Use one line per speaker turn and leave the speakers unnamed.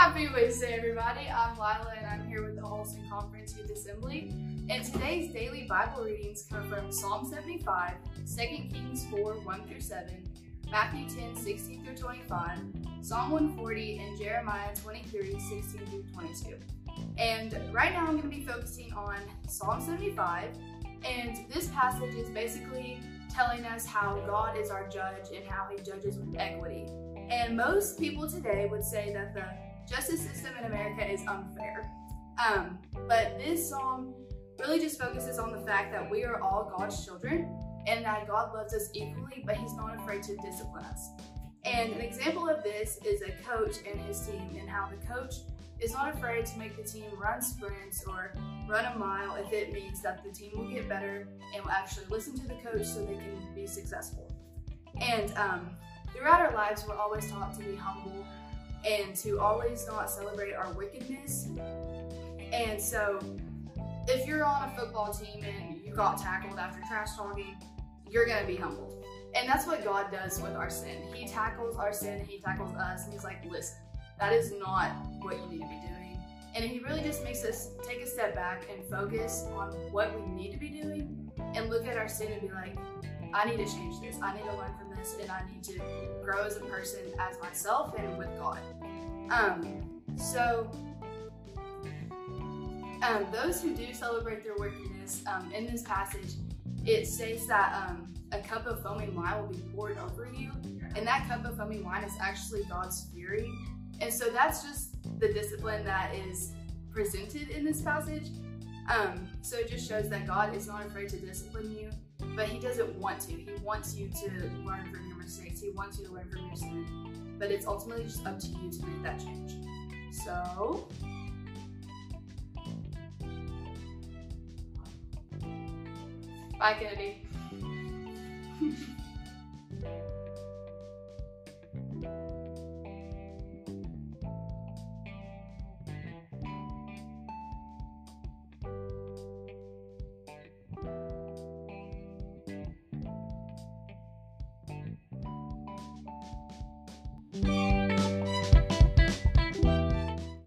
Happy Wednesday, everybody. I'm Lila, and I'm here with the Holston Conference Youth Assembly. And today's daily Bible readings come from Psalm 75, 2 Kings 4, 1 through 7, Matthew 10, 16 through 25, Psalm 140, and Jeremiah 23, 16 through 22. And right now I'm going to be focusing on Psalm 75. And this passage is basically telling us how God is our judge and how he judges with equity. And most people today would say that the justice system in America is unfair. Um, but this psalm really just focuses on the fact that we are all God's children and that God loves us equally, but He's not afraid to discipline us. And an example of this is a coach and his team, and how the coach is not afraid to make the team run sprints or run a mile if it means that the team will get better and will actually listen to the coach so they can be successful. And um, throughout our lives, we're always taught to be humble and to always not celebrate our wickedness. And so, if you're on a football team and you got tackled after trash talking, you're gonna be humbled. And that's what God does with our sin. He tackles our sin, He tackles us, and He's like, listen, that is not what you need to be doing. And He really just makes us take a step back and focus on what we need to be doing and look at our sin and be like, I need to change this. I need to learn from this and I need to grow as a person, as myself, and with God. Um, so, um, those who do celebrate their wickedness, um, in this passage, it states that um, a cup of foaming wine will be poured over you, and that cup of foaming wine is actually God's fury. And so that's just the discipline that is presented in this passage. Um, so it just shows that God is not afraid to discipline you, but He doesn't want to. He wants you to learn from your mistakes. He wants you to learn from your sin. But it's ultimately just up to you to make that change. So, bye, Kennedy.